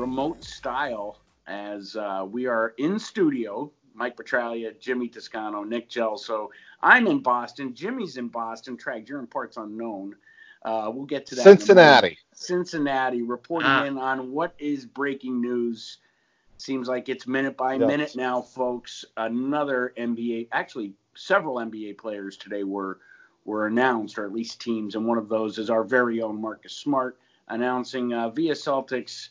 remote style, as uh, we are in studio. Mike Petraglia, Jimmy Toscano, Nick Gelso. I'm in Boston. Jimmy's in Boston. Track, you're in parts unknown. Uh, we'll get to that. in a moment. Cincinnati. Cincinnati, reporting Ah. in on what is breaking news. Seems like it's minute by Yes. minute now, folks. Another NBA, actually, several NBA players today were were announced, or at least teams, and one of those is our very own Marcus Smart announcing uh, via Celtics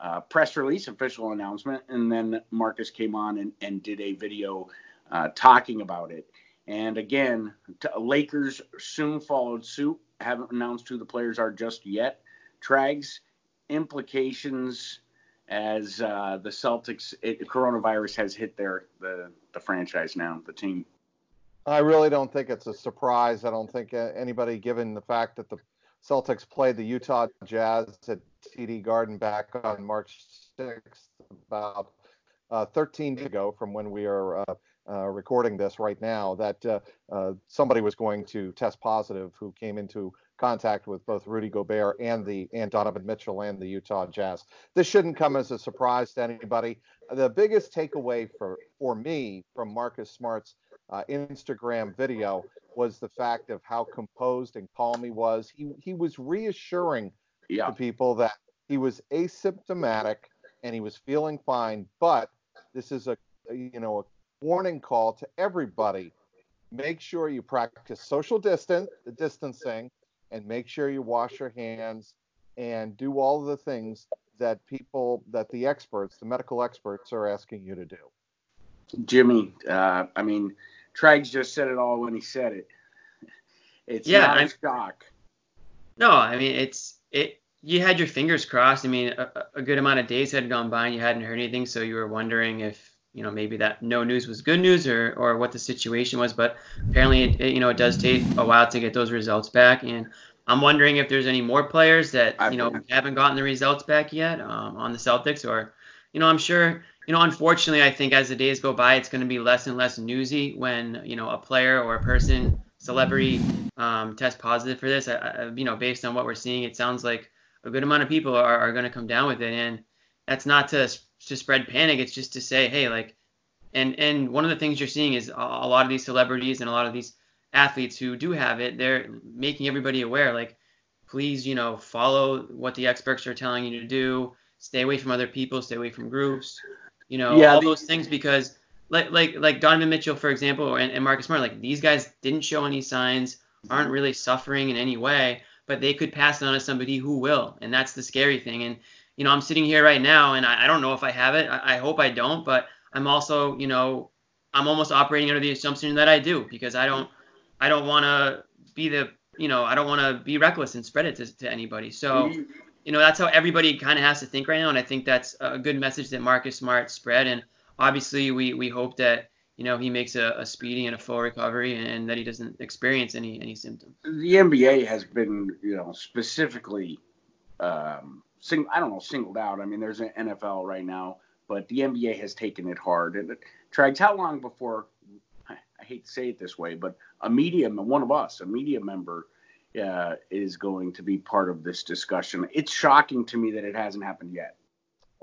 uh, press release, official announcement, and then Marcus came on and, and did a video uh, talking about it. And again, t- Lakers soon followed suit. Haven't announced who the players are just yet. Trags implications as uh, the Celtics it, coronavirus has hit their the the franchise now, the team. I really don't think it's a surprise. I don't think uh, anybody, given the fact that the Celtics played the Utah Jazz at TD Garden back on March 6th, about uh, 13 days ago from when we are uh, uh, recording this right now, that uh, uh, somebody was going to test positive who came into contact with both Rudy Gobert and the and Donovan Mitchell and the Utah Jazz. This shouldn't come as a surprise to anybody. The biggest takeaway for for me from Marcus Smart's uh, Instagram video was the fact of how composed and calm he was. He he was reassuring Yeah, to people that he was asymptomatic and he was feeling fine. But this is a a, you know a warning call to everybody. Make sure you practice social distance the distancing and make sure you wash your hands and do all of the things that people that the experts, the medical experts, are asking you to do. Jimmy. Uh, I mean, Trags just said it all when he said it. It's Yeah, not a I'm- shock. No, I mean it's it. You had your fingers crossed. I mean, a, a good amount of days had gone by and you hadn't heard anything, so you were wondering if you know maybe that no news was good news or or what the situation was. But apparently, it, it, you know, it does take a while to get those results back, and I'm wondering if there's any more players that you know haven't gotten the results back yet um, on the Celtics, or you know, I'm sure. You know, unfortunately, I think as the days go by, it's going to be less and less newsy when you know a player or a person, celebrity, um, test positive for this. I, I, you know, based on what we're seeing, it sounds like a good amount of people are, are going to come down with it, and that's not to to spread panic. It's just to say, hey, like, and and one of the things you're seeing is a, a lot of these celebrities and a lot of these athletes who do have it, they're making everybody aware, like, please, you know, follow what the experts are telling you to do. Stay away from other people. Stay away from groups. You know, Yeah, all those things because like like like Donovan Mitchell, for example, and, and Marcus Smart, like these guys didn't show any signs, aren't really suffering in any way, but they could pass it on to somebody who will, and that's the scary thing. And you know, I'm sitting here right now, and I, I don't know if I have it. I, I hope I don't, but I'm also, you know, I'm almost operating under the assumption that I do because I don't, I don't want to be the, you know, I don't want to be reckless and spread it to, to anybody. So mm-hmm. you know that's how everybody kind of has to think right now and i think that's a good message that marcus smart spread and obviously we we hope that you know he makes a, a speedy and a full recovery and that he doesn't experience any any symptoms the NBA has been, you know, specifically, um, sing, I don't know, singled out. I mean, there's an NFL right now, but the NBA has taken it hard. And Trags, how long before? I, I hate to say it this way, but a media, one of us, a media member, uh, is going to be part of this discussion. It's shocking to me that it hasn't happened yet.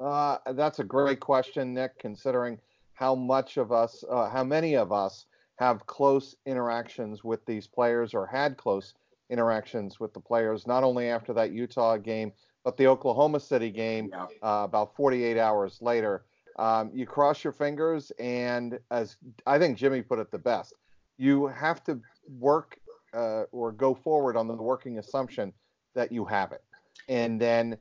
Uh, that's a great question, Nick, considering how much of us, uh, how many of us have close interactions with these players or had close interactions with the players, not only after that Utah game, but the Oklahoma City game Yeah. uh, about 48 hours later. Um, you cross your fingers, and as I think Jimmy put it the best, you have to work uh, or go forward on the working assumption that you have it, and then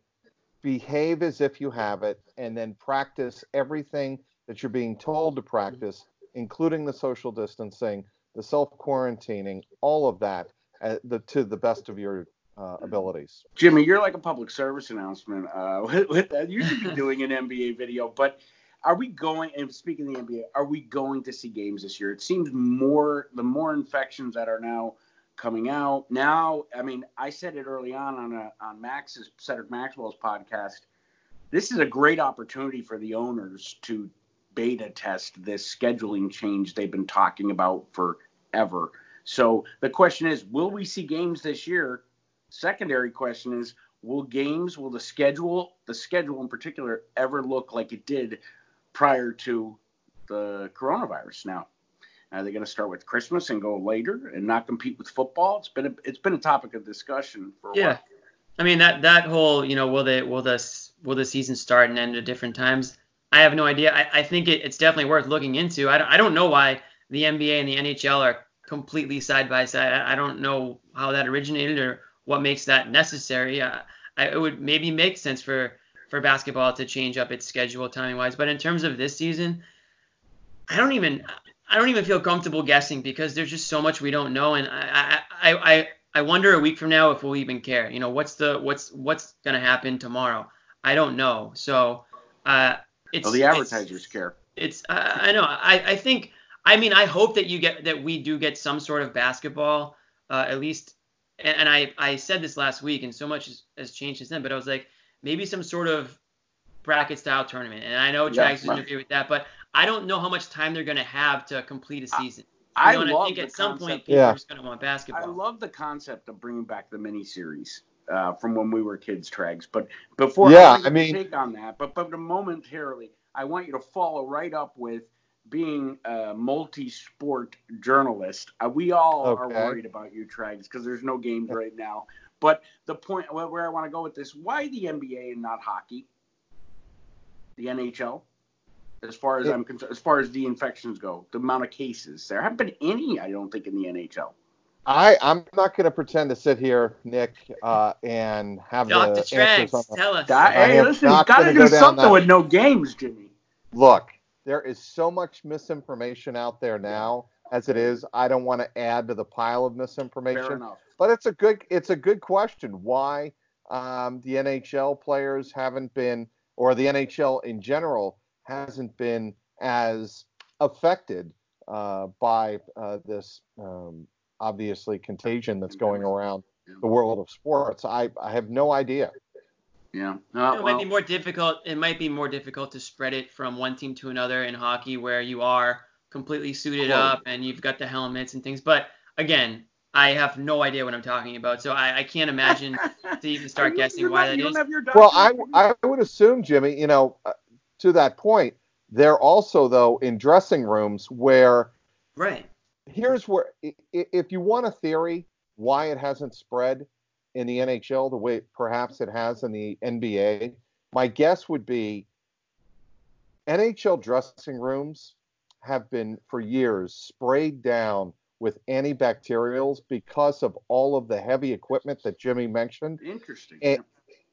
behave as if you have it, and then practice everything that you're being told to practice, including the social distancing, the self quarantining, all of that, uh, the, to the best of your uh, abilities. Jimmy, you're like a public service announcement uh, with, with. You should be doing an NBA video, but are we going? And speaking of the NBA, are we going to see games this year? It seems more the more infections that are now coming out. Now, I mean, I said it early on on a, on Max's Cedric Maxwell's podcast. This is a great opportunity for the owners to beta test this scheduling change they've been talking about forever. So the question is, will we see games this year? Secondary question is, will games, will the schedule, the schedule in particular, ever look like it did prior to the coronavirus? Now, are they going to start with Christmas and go later and not compete with football? It's been a, it's been a topic of discussion for a Yeah. while. I mean that that whole you know will they will this will the season start and end at different times? I have no idea. I, I think it, it's definitely worth looking into. I don't, I don't know why the NBA and the NHL are completely side by side. I, I don't know how that originated or what makes that necessary. Uh, I, it would maybe make sense for for basketball to change up its schedule timing wise, but in terms of this season, I don't even I don't even feel comfortable guessing because there's just so much we don't know, and I I I, I wonder a week from now if we'll even care. You know, what's the what's what's gonna happen tomorrow? I don't know. So, uh, it's Well, the it's- advertisers care. It's I, I know. I I think I mean I hope that you get that we do get some sort of basketball uh, at least. And, and I I said this last week, and so much has, has changed since then. But I was like maybe some sort of bracket style tournament. And I know Yeah, Jags doesn't agree with that, but I don't know how much time they're gonna have to complete a season. You I know, and I love think the at some point concept- people Yeah. are just gonna want basketball. I love the concept of bringing back the miniseries uh, from when we were kids, Trags. But before Yeah, wanna I mean- your take on that, but but momentarily, I want you to follow right up with being a multi-sport journalist. Uh, we all are worried about you, Trags, because there's no games right now. But the point where where I want to go with this: why the NBA and not hockey? The NHL. As far as Yeah. I'm concerned, as far as the infections go, the amount of cases there haven't been any, I don't think, in the NHL. I, I'm not going to pretend to sit here, Nick, uh, and have Dr. the answers on Trags, the, tell us. That, I hey, listen, you not got to do go something that- with no games, Jimmy. look. There is so much misinformation out there now, as it is. I don't want to add to the pile of Fair misinformation, enough. but it's a good it's a good question. Why um, the NHL players haven't been, or the NHL in general hasn't been as affected uh, by uh, this um, obviously contagion that's going around the world of sports. I, I have no idea. Yeah. it Uh, might well, be more difficult. It might be more difficult to spread it from one team to another in hockey, where you are completely suited Close. up and you've got the helmets and things. But again, I have no idea what I'm talking about, so I, I can't imagine to even start guessing why not- that you is. don't have your Well, I. I would assume, Jimmy, you know, uh, to that point, they're also, though, in dressing rooms where Right. here's where, if you want a theory why it hasn't spread in the NHL the way perhaps it has in the NBA, my guess would be NHL dressing rooms have been for years sprayed down with antibacterials because of all of the heavy equipment that Jimmy mentioned. Interesting. Eh,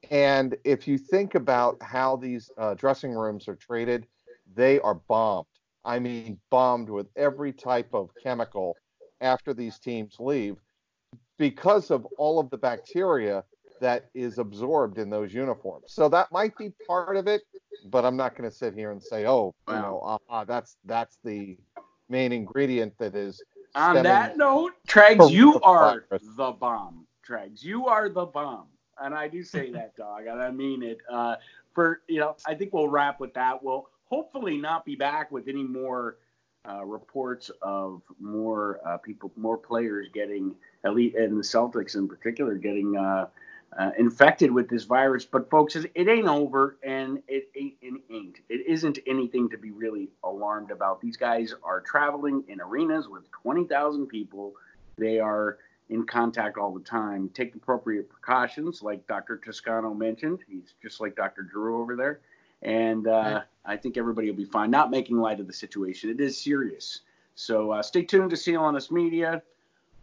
And if you think about how these uh, dressing rooms are treated, they are bombed. I mean, bombed with every type of chemical after these teams leave because of all of the bacteria that is absorbed in those uniforms. So that might be part of it, but I'm not going to sit here and say, oh, you know, uh, uh, that's that's the main ingredient that is. On that note, Trags, you are the bomb. Trags, you are the bomb, and I do say that, dog, and I mean it. Uh, for you know, I think we'll wrap with that. We'll hopefully not be back with any more uh, reports of more uh, people, more players getting elite, and the Celtics in particular, getting uh, uh, infected with this virus. But folks, it, ain't over, and it, it, it ain't. It isn't anything to be really alarmed about. These guys are traveling in arenas with 20,000 people. They are in contact all the time. Take appropriate precautions, like Dr. Toscano mentioned. He's just like Dr. Drew over there. And uh, right. I think everybody will be fine. Not making light of the situation. It is serious. So uh, stay tuned to CLNS Media,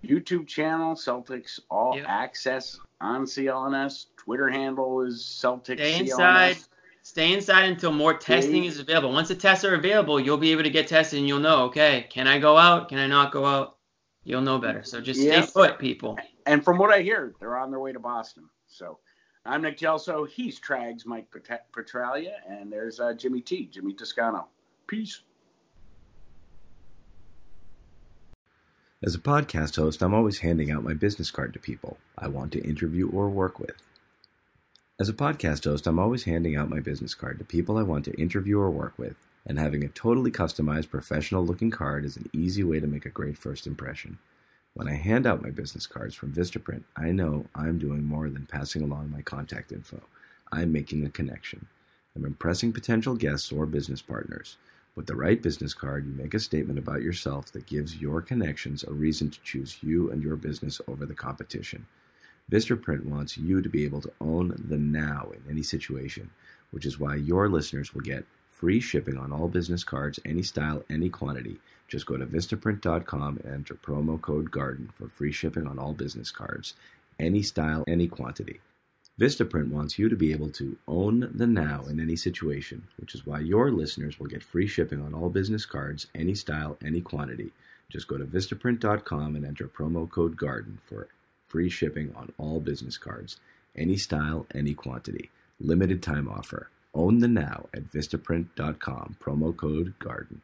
YouTube channel, Celtics All yep. Access on CLNS. Twitter handle is Celtics Stay inside. CLNS. Stay inside until more testing stay. is available. Once the tests are available, you'll be able to get tested and you'll know, okay, can I go out? Can I not go out? You'll know better. So just stay put, people. And from what I hear, they're on their way to Boston. So I'm Nick Gelso. He's Trags Mike Petraglia. And there's uh, Jimmy T, Jimmy Toscano. Peace. As a podcast host, I'm always handing out my business card to people I want to interview or work with. As a podcast host, I'm always handing out my business card to people I want to interview or work with, and having a totally customized, professional looking card is an easy way to make a great first impression. When I hand out my business cards from Vistaprint, I know I'm doing more than passing along my contact info. I'm making a connection. I'm impressing potential guests or business partners. With the right business card, you make a statement about yourself that gives your connections a reason to choose you and your business over the competition. Vistaprint wants you to be able to own the now in any situation, which is why your listeners will get free shipping on all business cards, any style, any quantity. Just go to Vistaprint.com and enter promo code GARDEN for free shipping on all business cards, any style, any quantity. Vistaprint wants you to be able to own the now in any situation, which is why your listeners will get free shipping on all business cards, any style, any quantity. Just go to Vistaprint.com and enter promo code GARDEN for free shipping on all business cards, any style, any quantity. Limited time offer. Own the now at Vistaprint.com, promo code GARDEN.